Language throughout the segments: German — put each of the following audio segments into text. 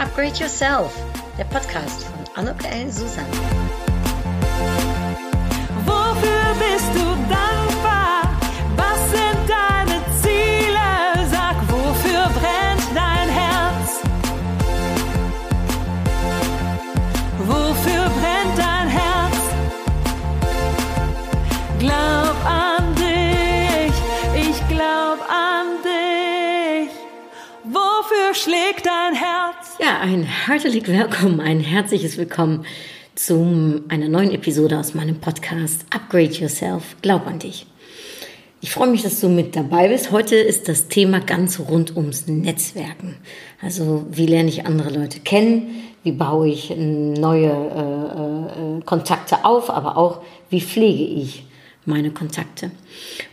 Upgrade Yourself, der Podcast von Anuk L. Susan. Wofür bist du dankbar? Was sind deine Ziele? Sag, wofür brennt dein Herz? Wofür brennt dein Herz? Glaub an dich, ich glaub an dich. Wofür schlägt dein Herz? Ein herzlich willkommen, ein herzliches Willkommen zu einer neuen Episode aus meinem Podcast Upgrade Yourself, glaub an dich. Ich freue mich, dass du mit dabei bist. Heute ist das Thema ganz rund ums Netzwerken. Also wie lerne ich andere Leute kennen, wie baue ich neue äh, äh, Kontakte auf, aber auch wie pflege ich meine Kontakte.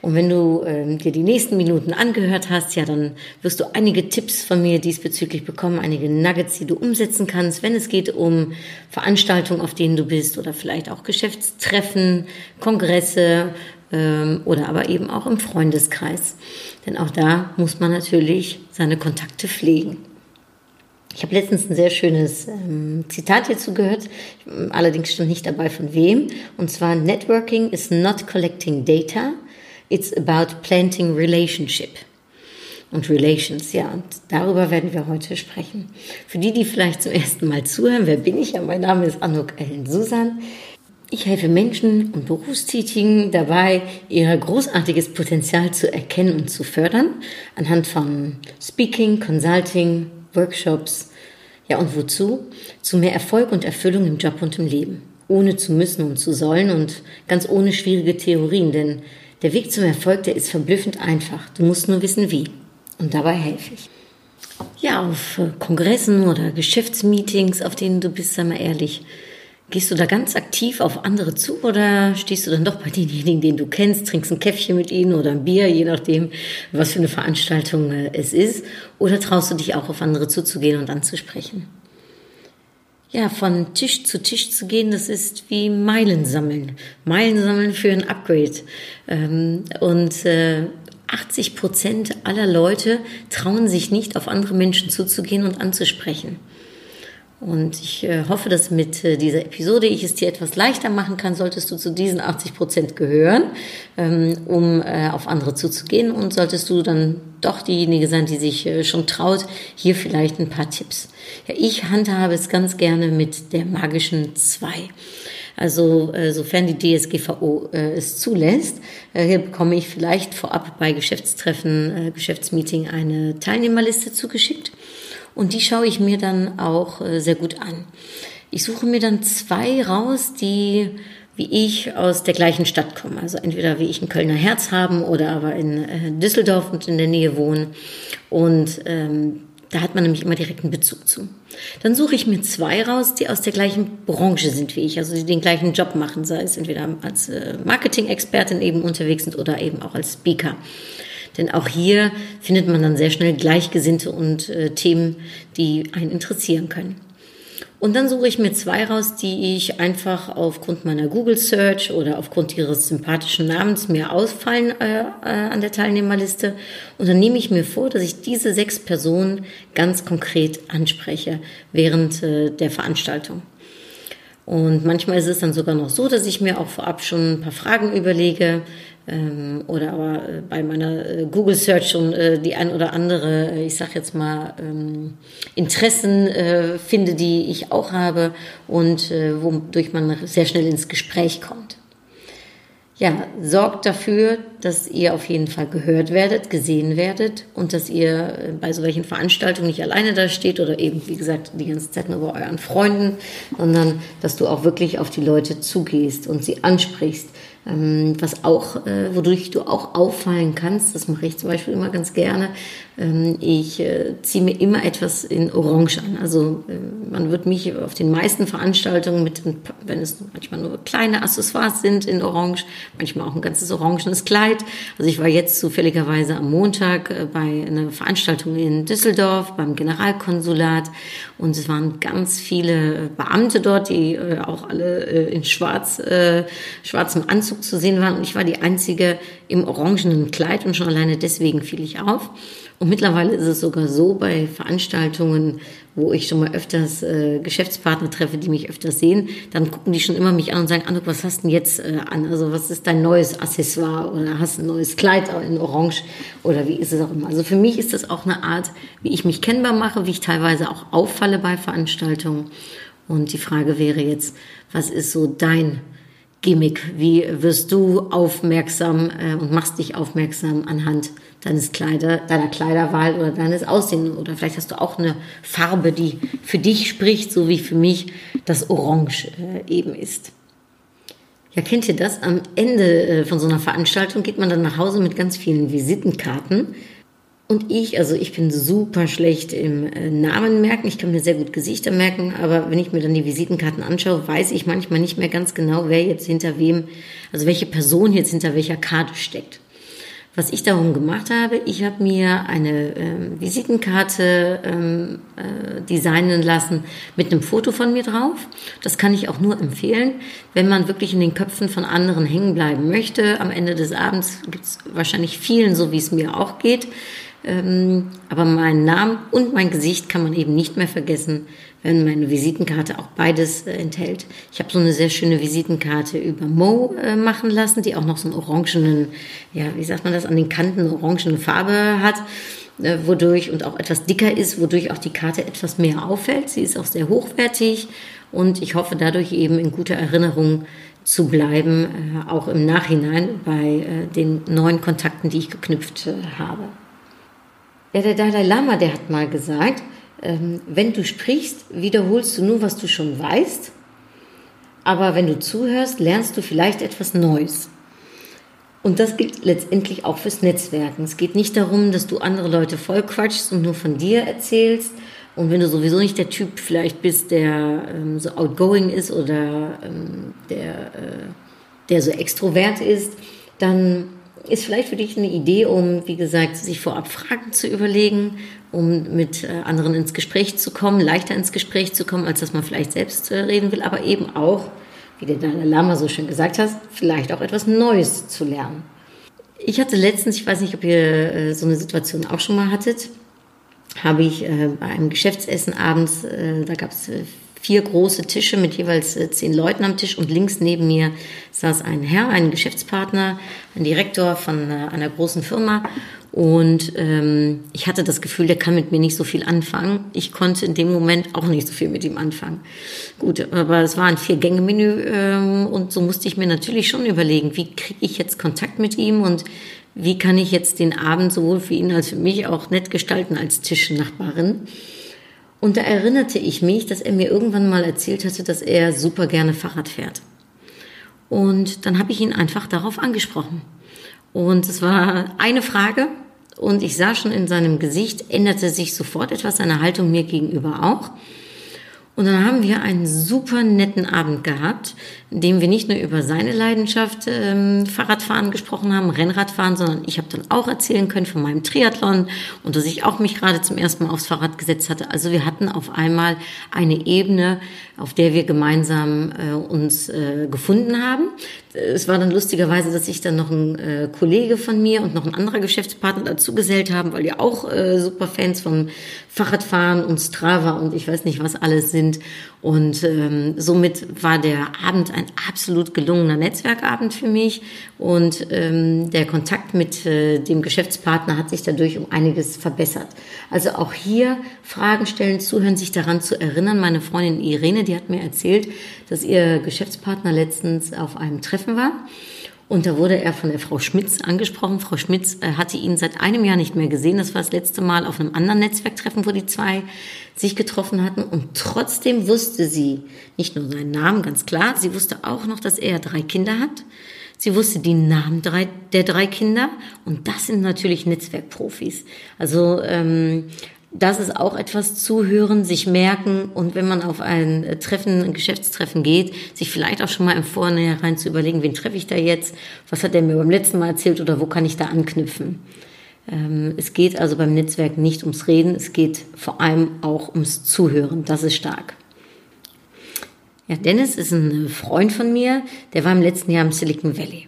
Und wenn du ähm, dir die nächsten Minuten angehört hast, ja, dann wirst du einige Tipps von mir diesbezüglich bekommen, einige Nuggets, die du umsetzen kannst, wenn es geht um Veranstaltungen, auf denen du bist oder vielleicht auch Geschäftstreffen, Kongresse ähm, oder aber eben auch im Freundeskreis. Denn auch da muss man natürlich seine Kontakte pflegen. Ich habe letztens ein sehr schönes ähm, Zitat hierzu gehört, allerdings stand nicht dabei von wem. Und zwar, Networking is not collecting data, it's about planting relationship. Und Relations, ja, und darüber werden wir heute sprechen. Für die, die vielleicht zum ersten Mal zuhören, wer bin ich? Ja, mein Name ist Anuk Ellen Susan. Ich helfe Menschen und Berufstätigen dabei, ihr großartiges Potenzial zu erkennen und zu fördern, anhand von Speaking, Consulting, Workshops. Ja, und wozu? Zu mehr Erfolg und Erfüllung im Job und im Leben. Ohne zu müssen und zu sollen und ganz ohne schwierige Theorien, denn der Weg zum Erfolg, der ist verblüffend einfach. Du musst nur wissen, wie. Und dabei helfe ich. Ja, auf Kongressen oder Geschäftsmeetings, auf denen du bist, sei mal ehrlich, Gehst du da ganz aktiv auf andere zu oder stehst du dann doch bei denjenigen, den du kennst, trinkst ein Käffchen mit ihnen oder ein Bier, je nachdem, was für eine Veranstaltung äh, es ist? Oder traust du dich auch auf andere zuzugehen und anzusprechen? Ja, von Tisch zu Tisch zu gehen, das ist wie Meilen sammeln. Meilen sammeln für ein Upgrade. Ähm, und 80 äh, Prozent aller Leute trauen sich nicht, auf andere Menschen zuzugehen und anzusprechen. Und ich äh, hoffe, dass mit äh, dieser Episode ich es dir etwas leichter machen kann, solltest du zu diesen 80 Prozent gehören, ähm, um äh, auf andere zuzugehen. Und solltest du dann doch diejenige sein, die sich schon traut, hier vielleicht ein paar Tipps. Ja, ich handhabe es ganz gerne mit der magischen 2. Also sofern die DSGVO es zulässt, äh, bekomme ich vielleicht vorab bei Geschäftstreffen, Geschäftsmeeting eine Teilnehmerliste zugeschickt. Und die schaue ich mir dann auch äh, sehr gut an. Ich suche mir dann zwei raus, die wie ich aus der gleichen Stadt kommen. Also entweder wie ich ein Kölner Herz haben oder aber in äh, Düsseldorf und in der Nähe wohnen. Und ähm, da hat man nämlich immer direkten Bezug zu. Dann suche ich mir zwei raus, die aus der gleichen Branche sind wie ich, also die den gleichen Job machen, sei es entweder als äh, Marketing-Expertin eben unterwegs sind oder eben auch als Speaker. Denn auch hier findet man dann sehr schnell Gleichgesinnte und äh, Themen, die einen interessieren können. Und dann suche ich mir zwei raus, die ich einfach aufgrund meiner Google Search oder aufgrund ihres sympathischen Namens mir ausfallen äh, äh, an der Teilnehmerliste. Und dann nehme ich mir vor, dass ich diese sechs Personen ganz konkret anspreche während äh, der Veranstaltung. Und manchmal ist es dann sogar noch so, dass ich mir auch vorab schon ein paar Fragen überlege, ähm, oder aber äh, bei meiner äh, Google Search schon äh, die ein oder andere, äh, ich sag jetzt mal, ähm, Interessen äh, finde, die ich auch habe und äh, wodurch man sehr schnell ins Gespräch kommt. Ja, sorgt dafür, dass ihr auf jeden Fall gehört werdet, gesehen werdet und dass ihr bei solchen Veranstaltungen nicht alleine da steht oder eben, wie gesagt, die ganze Zeit nur bei euren Freunden, sondern dass du auch wirklich auf die Leute zugehst und sie ansprichst was auch, äh, wodurch du auch auffallen kannst, das mache ich zum Beispiel immer ganz gerne. Ähm, ich äh, ziehe mir immer etwas in Orange an. Also äh, man wird mich auf den meisten Veranstaltungen mit, wenn es manchmal nur kleine Accessoires sind in Orange, manchmal auch ein ganzes orangenes Kleid. Also ich war jetzt zufälligerweise am Montag äh, bei einer Veranstaltung in Düsseldorf beim Generalkonsulat und es waren ganz viele Beamte dort, die auch alle in schwarz, schwarzem Anzug zu sehen waren und ich war die einzige im orangenen Kleid und schon alleine deswegen fiel ich auf. Und mittlerweile ist es sogar so bei Veranstaltungen, wo ich schon mal öfters äh, Geschäftspartner treffe, die mich öfters sehen, dann gucken die schon immer mich an und sagen, Anuk, was hast du denn jetzt äh, an? Also was ist dein neues Accessoire oder hast du ein neues Kleid in Orange oder wie ist es auch immer? Also für mich ist das auch eine Art, wie ich mich kennbar mache, wie ich teilweise auch auffalle bei Veranstaltungen. Und die Frage wäre jetzt, was ist so dein Gimmick? Wie wirst du aufmerksam äh, und machst dich aufmerksam anhand deines Kleider, deiner Kleiderwahl oder deines Aussehens? Oder vielleicht hast du auch eine Farbe, die für dich spricht, so wie für mich das Orange äh, eben ist. Ja, kennt ihr das? Am Ende äh, von so einer Veranstaltung geht man dann nach Hause mit ganz vielen Visitenkarten und ich, also ich bin super schlecht im äh, Namen merken. Ich kann mir sehr gut Gesichter merken, aber wenn ich mir dann die Visitenkarten anschaue, weiß ich manchmal nicht mehr ganz genau, wer jetzt hinter wem, also welche Person jetzt hinter welcher Karte steckt. Was ich darum gemacht habe, ich habe mir eine ähm, Visitenkarte ähm, äh, designen lassen mit einem Foto von mir drauf. Das kann ich auch nur empfehlen, wenn man wirklich in den Köpfen von anderen hängen bleiben möchte. Am Ende des Abends gibt es wahrscheinlich vielen, so wie es mir auch geht aber meinen Namen und mein Gesicht kann man eben nicht mehr vergessen, wenn meine Visitenkarte auch beides äh, enthält. Ich habe so eine sehr schöne Visitenkarte über Mo äh, machen lassen, die auch noch so einen orangenen, ja, wie sagt man das, an den Kanten orangene Farbe hat äh, wodurch und auch etwas dicker ist, wodurch auch die Karte etwas mehr auffällt. Sie ist auch sehr hochwertig und ich hoffe dadurch eben in guter Erinnerung zu bleiben, auch im Nachhinein bei den neuen Kontakten, die ich geknüpft habe. Ja, der Dalai Lama, der hat mal gesagt, ähm, wenn du sprichst, wiederholst du nur, was du schon weißt, aber wenn du zuhörst, lernst du vielleicht etwas Neues. Und das gilt letztendlich auch fürs Netzwerken. Es geht nicht darum, dass du andere Leute voll quatschst und nur von dir erzählst. Und wenn du sowieso nicht der Typ vielleicht bist, der ähm, so outgoing ist oder ähm, der, äh, der so extrovert ist, dann ist vielleicht für dich eine Idee, um, wie gesagt, sich vorab Fragen zu überlegen, um mit äh, anderen ins Gespräch zu kommen, leichter ins Gespräch zu kommen, als dass man vielleicht selbst äh, reden will, aber eben auch, wie der Dalai Lama so schön gesagt hat, vielleicht auch etwas Neues zu lernen. Ich hatte letztens, ich weiß nicht, ob ihr äh, so eine Situation auch schon mal hattet, habe ich bei einem Geschäftsessen abends, da gab es vier große Tische mit jeweils äh, zehn Leuten am Tisch und links neben mir saß ein Herr, ein Geschäftspartner, ein Direktor von äh, einer großen Firma und ähm, ich hatte das Gefühl, der kann mit mir nicht so viel anfangen. Ich konnte in dem Moment auch nicht so viel mit ihm anfangen. Gut, aber es war ein Vier-Gänge-Menü ähm, und so musste ich mir natürlich schon überlegen, wie kriege ich jetzt Kontakt mit ihm und wie kann ich jetzt den Abend sowohl für ihn als für mich auch nett gestalten als Tischnachbarin. Und da erinnerte ich mich, dass er mir irgendwann mal erzählt hatte, dass er super gerne Fahrrad fährt. Und dann habe ich ihn einfach darauf angesprochen. Und es war eine Frage und ich sah schon in seinem Gesicht, änderte sich sofort etwas, seine Haltung mir gegenüber auch. Und dann haben wir einen super netten Abend gehabt, in dem wir nicht nur über seine Leidenschaft ähm, Fahrradfahren gesprochen haben, Rennradfahren, sondern ich habe dann auch erzählen können von meinem Triathlon und dass ich auch mich gerade zum ersten Mal aufs Fahrrad gesetzt hatte. Also wir hatten auf einmal eine Ebene, auf der wir gemeinsam äh, uns äh, gefunden haben. Es war dann lustigerweise, dass sich dann noch ein äh, Kollege von mir und noch ein anderer Geschäftspartner dazu gesellt haben, weil die auch äh, super Fans vom Fahrradfahren und Strava und ich weiß nicht was alles sind. Und ähm, somit war der Abend ein absolut gelungener Netzwerkabend für mich. Und ähm, der Kontakt mit äh, dem Geschäftspartner hat sich dadurch um einiges verbessert. Also auch hier Fragen stellen, zuhören, sich daran zu erinnern. Meine Freundin Irene, die hat mir erzählt, dass ihr Geschäftspartner letztens auf einem Treffen war. Und da wurde er von der Frau Schmitz angesprochen. Frau Schmitz äh, hatte ihn seit einem Jahr nicht mehr gesehen. Das war das letzte Mal auf einem anderen Netzwerktreffen, wo die zwei sich getroffen hatten. Und trotzdem wusste sie nicht nur seinen Namen, ganz klar, sie wusste auch noch, dass er drei Kinder hat. Sie wusste die Namen drei, der drei Kinder. Und das sind natürlich Netzwerkprofis. Also ähm, das ist auch etwas zuhören, sich merken und wenn man auf ein Treffen, ein Geschäftstreffen geht, sich vielleicht auch schon mal im Vornherein zu überlegen, wen treffe ich da jetzt, was hat der mir beim letzten Mal erzählt oder wo kann ich da anknüpfen. Ähm, es geht also beim Netzwerk nicht ums Reden, es geht vor allem auch ums Zuhören. Das ist stark. Ja, Dennis ist ein Freund von mir, der war im letzten Jahr im Silicon Valley.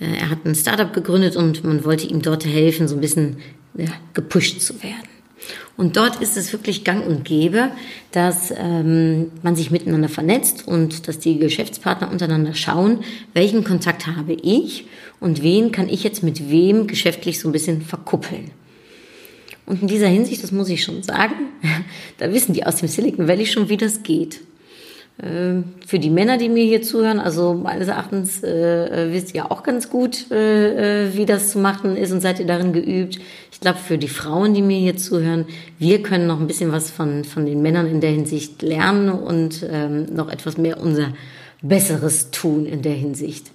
Äh, er hat ein Startup gegründet und man wollte ihm dort helfen, so ein bisschen ja, gepusht zu werden. Und dort ist es wirklich gang und gäbe, dass ähm, man sich miteinander vernetzt und dass die Geschäftspartner untereinander schauen, welchen Kontakt habe ich und wen kann ich jetzt mit wem geschäftlich so ein bisschen verkuppeln. Und in dieser Hinsicht, das muss ich schon sagen, da wissen die aus dem Silicon Valley schon, wie das geht. Ähm, für die Männer, die mir hier zuhören, also meines Erachtens äh, wisst ihr auch ganz gut, äh, äh, wie das zu machen ist und seid ihr darin geübt. Ich glaube, für die Frauen, die mir hier zuhören, wir können noch ein bisschen was von, von den Männern in der Hinsicht lernen und ähm, noch etwas mehr unser Besseres tun in der Hinsicht.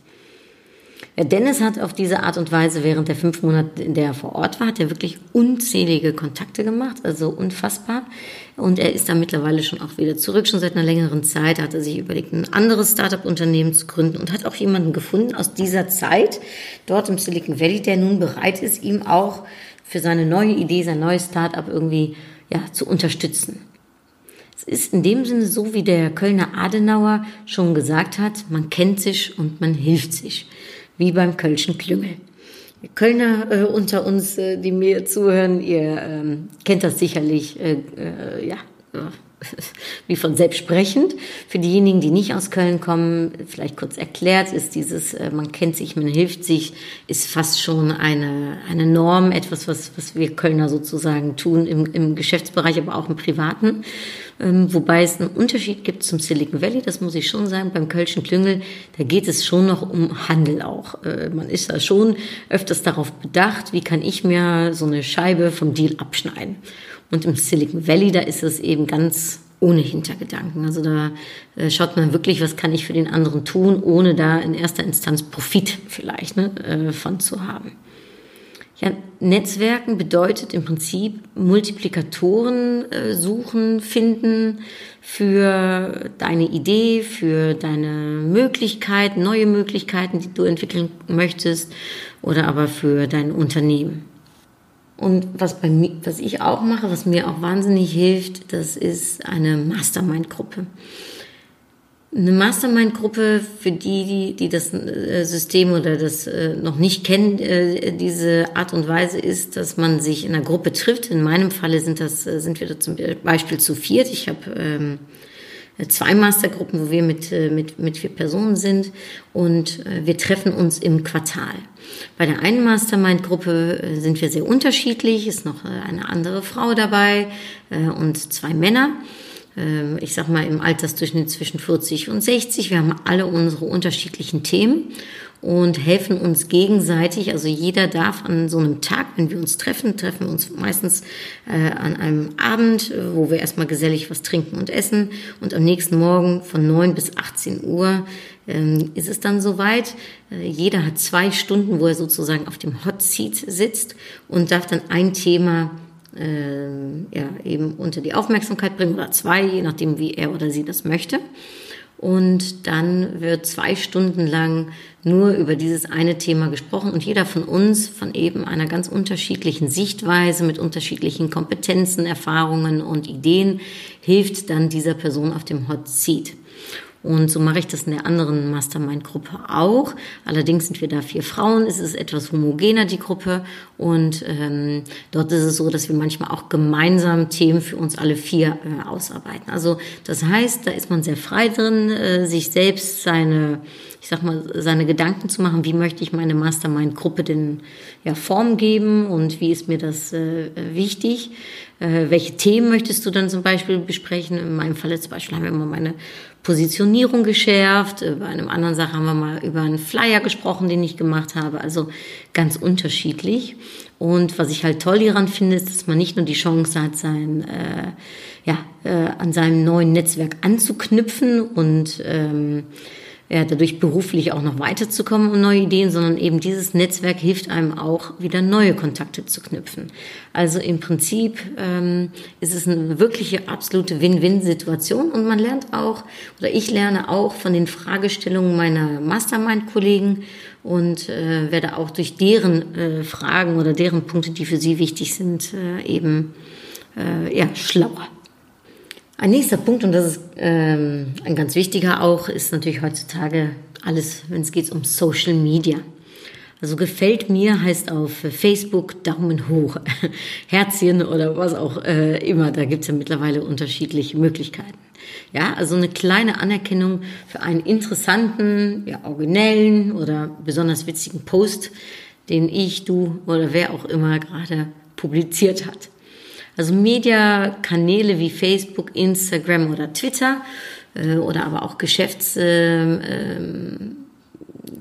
Dennis hat auf diese Art und Weise während der fünf Monate, in der er vor Ort war, hat er wirklich unzählige Kontakte gemacht, also unfassbar. Und er ist da mittlerweile schon auch wieder zurück, schon seit einer längeren Zeit hat er sich überlegt, ein anderes Startup-Unternehmen zu gründen und hat auch jemanden gefunden aus dieser Zeit dort im Silicon Valley, der nun bereit ist, ihm auch für seine neue Idee, sein neues Startup irgendwie ja, zu unterstützen. Es ist in dem Sinne so, wie der Kölner Adenauer schon gesagt hat, man kennt sich und man hilft sich wie beim Kölschen Klüngel. Kölner äh, unter uns, äh, die mir zuhören, ihr ähm, kennt das sicherlich, äh, äh ja, wie von selbst sprechend. Für diejenigen, die nicht aus Köln kommen, vielleicht kurz erklärt, ist dieses, äh, man kennt sich, man hilft sich, ist fast schon eine, eine Norm, etwas, was, was wir Kölner sozusagen tun im, im Geschäftsbereich, aber auch im Privaten. Ähm, wobei es einen Unterschied gibt zum Silicon Valley, das muss ich schon sagen. Beim Kölschen Klüngel, da geht es schon noch um Handel auch. Äh, man ist da schon öfters darauf bedacht, wie kann ich mir so eine Scheibe vom Deal abschneiden. Und im Silicon Valley, da ist es eben ganz ohne Hintergedanken. Also da äh, schaut man wirklich, was kann ich für den anderen tun, ohne da in erster Instanz Profit vielleicht ne, äh, von zu haben. Ja, Netzwerken bedeutet im Prinzip Multiplikatoren äh, suchen, finden für deine Idee, für deine Möglichkeiten, neue Möglichkeiten, die du entwickeln möchtest oder aber für dein Unternehmen. Und was, bei mir, was ich auch mache, was mir auch wahnsinnig hilft, das ist eine Mastermind-Gruppe. Eine Mastermind-Gruppe, für die, die, die das äh, System oder das äh, noch nicht kennen, äh, diese Art und Weise ist, dass man sich in einer Gruppe trifft. In meinem Falle sind das, sind wir da zum Beispiel zu viert. Ich habe ähm, zwei Mastergruppen, wo wir mit, mit, mit vier Personen sind und wir treffen uns im Quartal. Bei der einen Mastermind-Gruppe sind wir sehr unterschiedlich, ist noch eine andere Frau dabei und zwei Männer. Ähm, ich sag mal im Altersdurchschnitt zwischen 40 und 60. Wir haben alle unsere unterschiedlichen Themen und helfen uns gegenseitig. Also jeder darf an so einem Tag, wenn wir uns treffen, treffen wir uns meistens äh, an einem Abend, wo wir erstmal gesellig was trinken und essen und am nächsten Morgen von 9 bis 18 Uhr ähm, ist es dann soweit. Äh, jeder hat zwei Stunden, wo er sozusagen auf dem Hot Seat sitzt und darf dann ein Thema äh, ja, eben unter die Aufmerksamkeit bringen oder zwei, je nachdem, wie er oder sie das möchte. Und dann wird zwei Stunden lang nur über dieses eine Thema gesprochen und jeder von uns von eben einer ganz unterschiedlichen Sichtweise mit unterschiedlichen Kompetenzen, Erfahrungen und Ideen hilft dann dieser Person auf dem Hot Seat. Und so mache ich das in der anderen Mastermind-Gruppe auch. Allerdings sind wir da vier Frauen. Es ist etwas homogener, die Gruppe. Und ähm, dort ist es so, dass wir manchmal auch gemeinsam Themen für uns alle vier äh, ausarbeiten. Also das heißt, da ist man sehr frei drin, äh, sich selbst seine ich sag mal, seine Gedanken zu machen, wie möchte ich meine Mastermind-Gruppe denn ja, Form geben und wie ist mir das äh, wichtig. Äh, welche Themen möchtest du dann zum Beispiel besprechen? In meinem Fall zum Beispiel haben wir immer meine Positionierung geschärft. Äh, bei einem anderen Sache haben wir mal über einen Flyer gesprochen, den ich gemacht habe. Also ganz unterschiedlich. Und was ich halt toll hieran finde, ist, dass man nicht nur die Chance hat, sein, äh, ja, äh, an seinem neuen Netzwerk anzuknüpfen und ähm, ja, dadurch beruflich auch noch weiterzukommen und neue Ideen, sondern eben dieses Netzwerk hilft einem auch, wieder neue Kontakte zu knüpfen. Also im Prinzip ähm, ist es eine wirkliche absolute Win-Win-Situation und man lernt auch, oder ich lerne auch von den Fragestellungen meiner Mastermind-Kollegen und äh, werde auch durch deren äh, Fragen oder deren Punkte, die für sie wichtig sind, äh, eben äh, ja, schlauer. Ein nächster Punkt, und das ist ähm, ein ganz wichtiger auch, ist natürlich heutzutage alles, wenn es geht um Social Media. Also gefällt mir heißt auf Facebook Daumen hoch, Herzchen oder was auch äh, immer. Da gibt's ja mittlerweile unterschiedliche Möglichkeiten. Ja, also eine kleine Anerkennung für einen interessanten, ja, originellen oder besonders witzigen Post, den ich, du oder wer auch immer gerade publiziert hat. Also Mediakanäle wie Facebook, Instagram oder Twitter äh, oder aber auch Geschäfts äh, äh,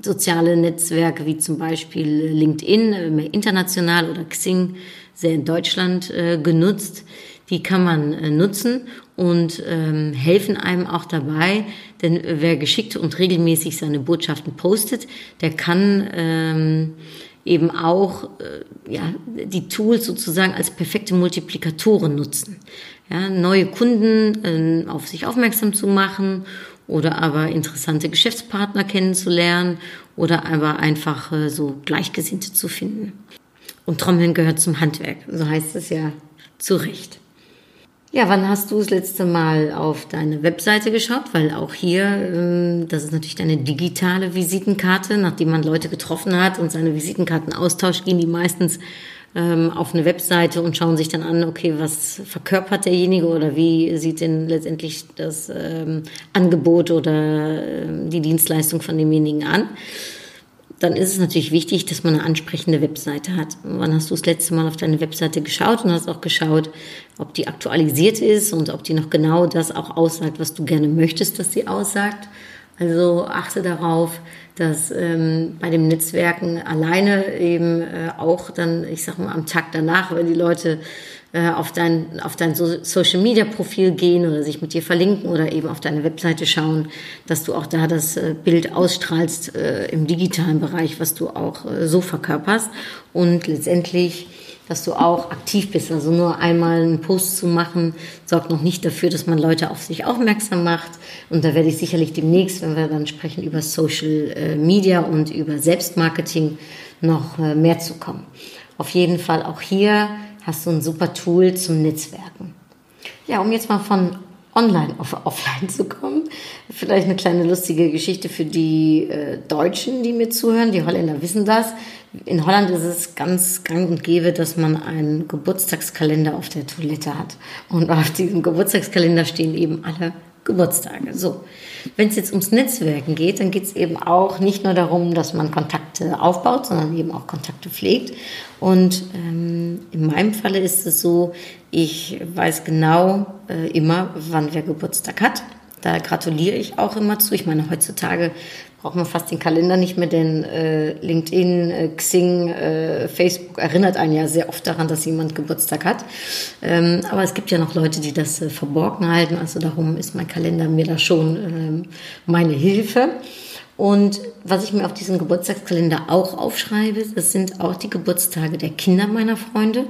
soziale Netzwerke wie zum Beispiel LinkedIn, äh, mehr international oder Xing, sehr in Deutschland äh, genutzt. Die kann man äh, nutzen und ähm, helfen einem auch dabei, denn wer geschickt und regelmäßig seine Botschaften postet, der kann ähm, eben auch äh, ja, die Tools sozusagen als perfekte Multiplikatoren nutzen. Ja, neue Kunden äh, auf sich aufmerksam zu machen oder aber interessante Geschäftspartner kennenzulernen oder aber einfach äh, so Gleichgesinnte zu finden. Und Trommeln gehört zum Handwerk, so heißt es ja zu Recht. Ja, wann hast du das letzte Mal auf deine Webseite geschaut? Weil auch hier, ähm, das ist natürlich deine digitale Visitenkarte. Nachdem man Leute getroffen hat und seine Visitenkarten austauscht, gehen die meistens ähm, auf eine Webseite und schauen sich dann an, okay, was verkörpert derjenige oder wie sieht denn letztendlich das ähm, Angebot oder die Dienstleistung von demjenigen an dann ist es natürlich wichtig, dass man eine ansprechende Webseite hat. Wann hast du das letzte Mal auf deine Webseite geschaut und hast auch geschaut, ob die aktualisiert ist und ob die noch genau das auch aussagt, was du gerne möchtest, dass sie aussagt. Also achte darauf, dass ähm, bei dem Netzwerken alleine eben äh, auch dann, ich sag mal, am Tag danach, wenn die Leute äh, auf dein, auf dein Social Media Profil gehen oder sich mit dir verlinken oder eben auf deine Webseite schauen, dass du auch da das äh, Bild ausstrahlst äh, im digitalen Bereich, was du auch so verkörperst und letztendlich dass du auch aktiv bist. Also nur einmal einen Post zu machen, sorgt noch nicht dafür, dass man Leute auf sich aufmerksam macht. Und da werde ich sicherlich demnächst, wenn wir dann sprechen über Social Media und über Selbstmarketing, noch mehr zu kommen. Auf jeden Fall auch hier hast du ein super Tool zum Netzwerken. Ja, um jetzt mal von online auf offline zu kommen. Vielleicht eine kleine lustige Geschichte für die äh, Deutschen, die mir zuhören. Die Holländer wissen das. In Holland ist es ganz gang und gäbe, dass man einen Geburtstagskalender auf der Toilette hat. Und auf diesem Geburtstagskalender stehen eben alle Geburtstage. So. Wenn es jetzt ums Netzwerken geht, dann geht es eben auch nicht nur darum, dass man Kontakte aufbaut, sondern eben auch Kontakte pflegt. Und ähm, in meinem Falle ist es so, ich weiß genau äh, immer, wann wer Geburtstag hat. Da gratuliere ich auch immer zu. Ich meine, heutzutage braucht man fast den Kalender nicht mehr, denn äh, LinkedIn, äh, Xing, äh, Facebook erinnert einen ja sehr oft daran, dass jemand Geburtstag hat. Ähm, aber es gibt ja noch Leute, die das äh, verborgen halten. Also darum ist mein Kalender mir da schon ähm, meine Hilfe. Und was ich mir auf diesem Geburtstagskalender auch aufschreibe, das sind auch die Geburtstage der Kinder meiner Freunde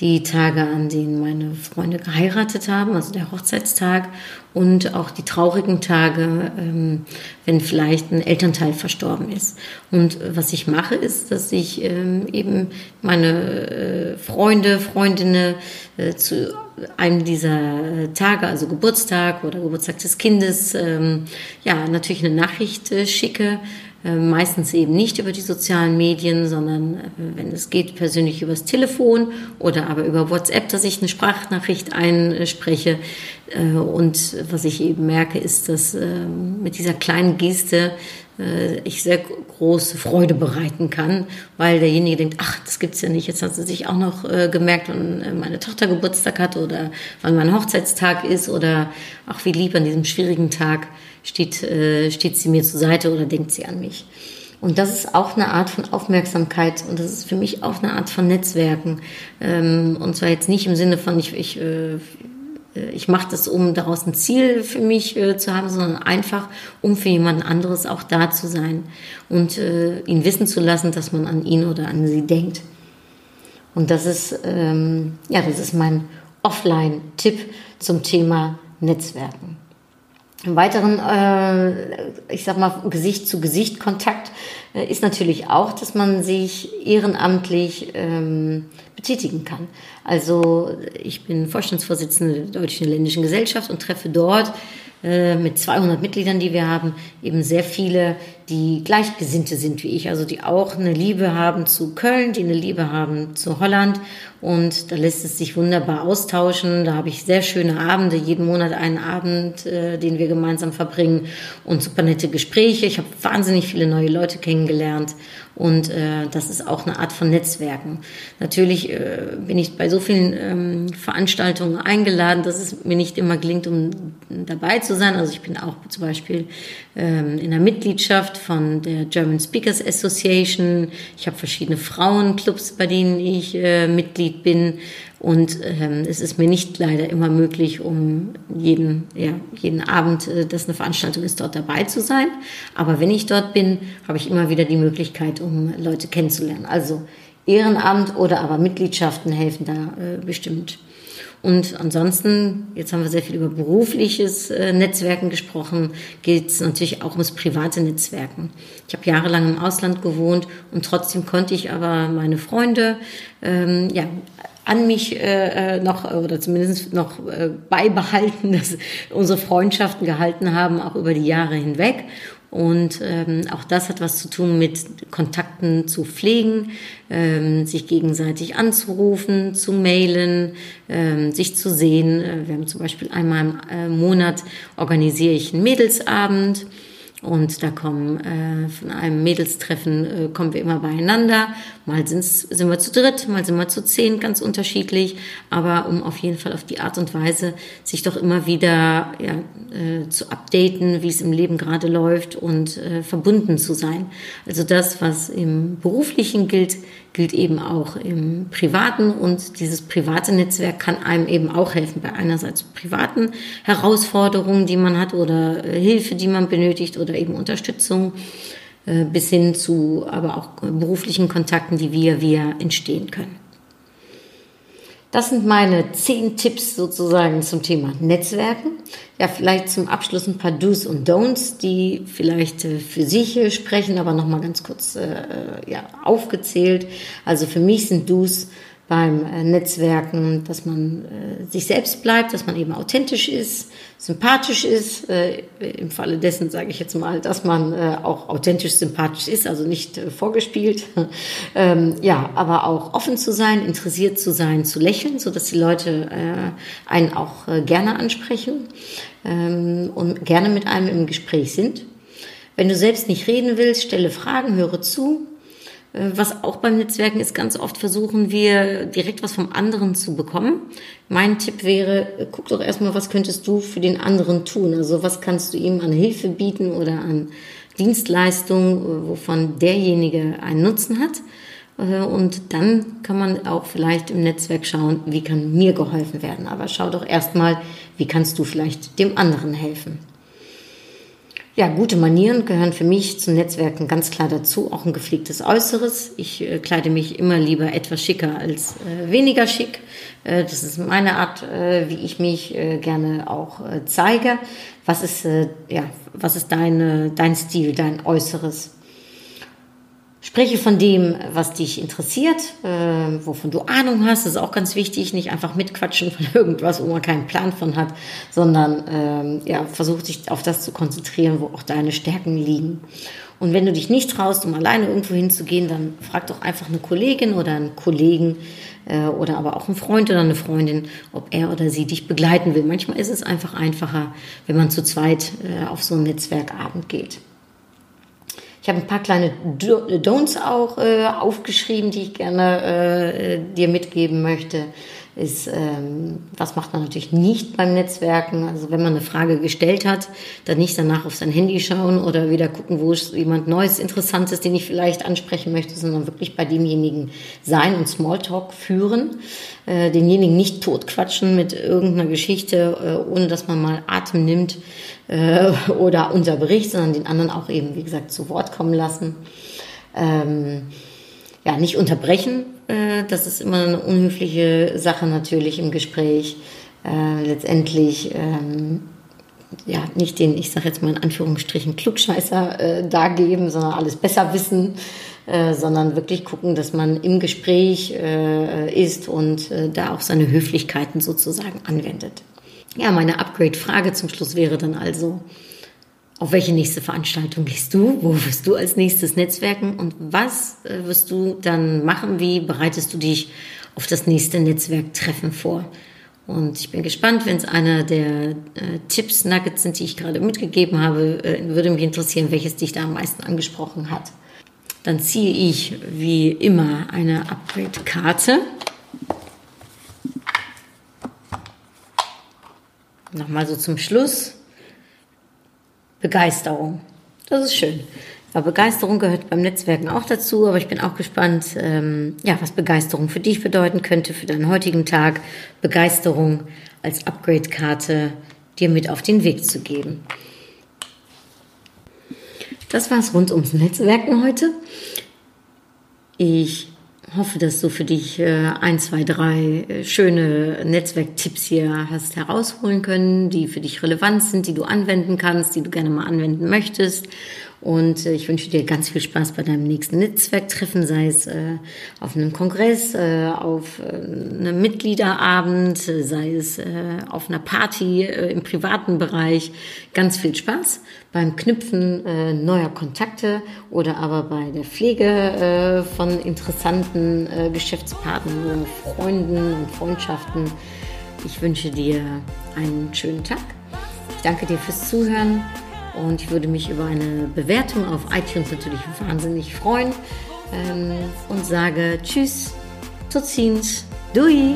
die Tage, an denen meine Freunde geheiratet haben, also der Hochzeitstag und auch die traurigen Tage, ähm, wenn vielleicht ein Elternteil verstorben ist. Und was ich mache, ist, dass ich ähm, eben meine äh, Freunde, Freundinnen äh, zu einem dieser Tage, also Geburtstag oder Geburtstag des Kindes, ähm, ja, natürlich eine Nachricht äh, schicke meistens eben nicht über die sozialen Medien, sondern äh, wenn es geht, persönlich übers Telefon oder aber über WhatsApp, dass ich eine Sprachnachricht einspreche. Äh, und was ich eben merke, ist, dass ähm, mit dieser kleinen Geste ich sehr große Freude bereiten kann, weil derjenige denkt, ach, das gibt's ja nicht. Jetzt hat sie sich auch noch gemerkt, wann meine Tochter Geburtstag hat oder wann mein Hochzeitstag ist oder ach, wie lieb an diesem schwierigen Tag steht, äh, steht sie mir zur Seite oder denkt sie an mich. Und das ist auch eine Art von Aufmerksamkeit und das ist für mich auch eine Art von Netzwerken. Ähm, und zwar jetzt nicht im Sinne von, ich, ich, äh, ich mache das, um daraus ein Ziel für mich äh, zu haben, sondern einfach, um für jemand anderes auch da zu sein und äh, ihn wissen zu lassen, dass man an ihn oder an sie denkt. Und das ist, ähm, ja, das ist mein Offline-Tipp zum Thema Netzwerken. Im weiteren, äh, ich sag mal, Gesicht äh, ist natürlich auch, dass man sich ehrenamtlich ähm, betätigen kann. Also ich bin Vorstandsvorsitzende der Deutschen Ländischen Gesellschaft und treffe dort äh, mit 200 Mitgliedern, die wir haben, eben sehr viele, die Gleichgesinnte sind wie ich, also die auch eine Liebe haben zu Köln, die eine Liebe haben zu Holland und da lässt es sich wunderbar austauschen. Da habe ich sehr schöne Abende, jeden Monat einen Abend, äh, den wir gemeinsam verbringen und super nette Gespräche. Ich habe wahnsinnig viele neue Leute kennengelernt und äh, das ist auch eine Art von Netzwerken. Natürlich äh, bin ich bei so vielen ähm, Veranstaltungen eingeladen, dass es mir nicht immer gelingt, um dabei zu sein. Also ich bin auch zum Beispiel ähm, in der Mitgliedschaft von der German Speakers Association. Ich habe verschiedene Frauenclubs, bei denen ich äh, Mitglied bin. Und ähm, es ist mir nicht leider immer möglich, um jeden, ja, jeden Abend, äh, dass eine Veranstaltung ist, dort dabei zu sein. Aber wenn ich dort bin, habe ich immer wieder die Möglichkeit, um Leute kennenzulernen. Also Ehrenamt oder aber Mitgliedschaften helfen da äh, bestimmt. Und ansonsten, jetzt haben wir sehr viel über berufliches äh, Netzwerken gesprochen, geht es natürlich auch ums private Netzwerken. Ich habe jahrelang im Ausland gewohnt und trotzdem konnte ich aber meine Freunde ähm, ja, an mich äh, äh, noch oder zumindest noch äh, beibehalten, dass unsere Freundschaften gehalten haben, auch über die Jahre hinweg. Und ähm, auch das hat was zu tun mit Kontakten zu pflegen, ähm, sich gegenseitig anzurufen, zu mailen, ähm, sich zu sehen. Äh, wir haben zum Beispiel einmal im äh, Monat organisiere ich einen Mädelsabend und da kommen äh, von einem Mädelstreffen äh, kommen wir immer beieinander. Mal sind's, sind wir zu dritt, mal sind wir zu zehn, ganz unterschiedlich. Aber um auf jeden Fall auf die Art und Weise sich doch immer wieder ja, äh, zu updaten, wie es im Leben gerade läuft und äh, verbunden zu sein. Also das, was im beruflichen gilt, gilt eben auch im privaten und dieses private Netzwerk kann einem eben auch helfen bei einerseits privaten Herausforderungen, die man hat oder äh, Hilfe, die man benötigt oder eben Unterstützung äh, bis hin zu aber auch beruflichen Kontakten, die wir wir entstehen können. Das sind meine zehn Tipps sozusagen zum Thema Netzwerken. Ja, vielleicht zum Abschluss ein paar Do's und Don'ts, die vielleicht äh, für sich sprechen, aber nochmal ganz kurz äh, ja, aufgezählt. Also für mich sind Do's beim äh, Netzwerken, dass man äh, sich selbst bleibt, dass man eben authentisch ist, sympathisch ist. Äh, Im Falle dessen sage ich jetzt mal, dass man äh, auch authentisch sympathisch ist, also nicht äh, vorgespielt. ähm, ja, aber auch offen zu sein, interessiert zu sein, zu lächeln, so dass die Leute äh, einen auch äh, gerne ansprechen ähm, und gerne mit einem im Gespräch sind. Wenn du selbst nicht reden willst, stelle Fragen, höre zu, was auch beim Netzwerken ist, ganz oft versuchen wir direkt was vom anderen zu bekommen. Mein Tipp wäre, äh, guck doch erstmal, was könntest du für den anderen tun? Also was kannst du ihm an Hilfe bieten oder an Dienstleistung, äh, wovon derjenige einen Nutzen hat? Und dann kann man auch vielleicht im Netzwerk schauen, wie kann mir geholfen werden. Aber schau doch erstmal, wie kannst du vielleicht dem anderen helfen. Ja, gute Manieren gehören für mich zum Netzwerken ganz klar dazu, auch ein gepflegtes Äußeres. Ich äh, kleide mich immer lieber etwas schicker als äh, weniger schick. Äh, das ist meine Art, äh, wie ich mich äh, gerne auch äh, zeige. Was ist, ja, was ist deine, dein Stil, dein Äußeres? Spreche von dem, was dich interessiert, äh, wovon du Ahnung hast. Das ist auch ganz wichtig. Nicht einfach mitquatschen von irgendwas, wo man keinen Plan von hat, sondern ähm, ja, versuch dich auf das zu konzentrieren, wo auch deine Stärken liegen. Und wenn du dich nicht traust, um alleine irgendwo hinzugehen, dann frag doch einfach eine Kollegin oder einen Kollegen äh, oder aber auch einen Freund oder eine Freundin, ob er oder sie dich begleiten will. Manchmal ist es einfach einfacher, wenn man zu zweit äh, auf so einen Netzwerkabend geht. Ich habe ein paar kleine Don'ts auch äh, aufgeschrieben, die ich gerne äh, dir mitgeben möchte. Ist, ähm, was macht man natürlich nicht beim Netzwerken? Also wenn man eine Frage gestellt hat, dann nicht danach auf sein Handy schauen oder wieder gucken, wo ist jemand Neues, Interessantes, den ich vielleicht ansprechen möchte, sondern wirklich bei demjenigen sein und Smalltalk führen. Äh, denjenigen nicht totquatschen mit irgendeiner Geschichte, äh, ohne dass man mal Atem nimmt äh, oder unterbricht, sondern den anderen auch eben, wie gesagt, zu Wort kommen lassen. Ähm, ja, nicht unterbrechen, äh, das ist immer eine unhöfliche Sache natürlich im Gespräch. Äh, letztendlich ähm, ja, nicht den, ich sage jetzt mal in Anführungsstrichen, Klugscheißer äh, dargeben, sondern alles besser wissen, äh, sondern wirklich gucken, dass man im Gespräch äh, ist und äh, da auch seine Höflichkeiten sozusagen anwendet. Ja, meine Upgrade-Frage zum Schluss wäre dann also, auf welche nächste Veranstaltung gehst du? Wo wirst du als nächstes netzwerken? Und was äh, wirst du dann machen? Wie bereitest du dich auf das nächste Netzwerktreffen vor? Und ich bin gespannt, wenn es einer der äh, Tipps, Nuggets sind, die ich gerade mitgegeben habe, äh, würde mich interessieren, welches dich da am meisten angesprochen hat. Dann ziehe ich wie immer eine Upgrade-Karte. Nochmal so zum Schluss. Begeisterung. Das ist schön. Ja, Begeisterung gehört beim Netzwerken auch dazu, aber ich bin auch gespannt, ähm, ja, was Begeisterung für dich bedeuten könnte, für deinen heutigen Tag. Begeisterung als Upgrade-Karte dir mit auf den Weg zu geben. Das war es rund ums Netzwerken heute. Ich hoffe, dass du für dich äh, ein, zwei, drei äh, schöne Netzwerktipps hier hast herausholen können, die für dich relevant sind, die du anwenden kannst, die du gerne mal anwenden möchtest. Und äh, ich wünsche dir ganz viel Spaß bei deinem nächsten Netzwerktreffen, sei es äh, auf einem Kongress, äh, auf äh, einem Mitgliederabend, sei es äh, auf einer Party äh, im privaten Bereich. Ganz viel Spaß beim Knüpfen äh, neuer Kontakte oder aber bei der Pflege äh, von interessanten äh, Geschäftspartnern, Freunden und Freundschaften. Ich wünsche dir einen schönen Tag. Ich danke dir fürs Zuhören. Und ich würde mich über eine Bewertung auf iTunes natürlich wahnsinnig freuen. Ähm, und sage Tschüss, Tutsins, Dui.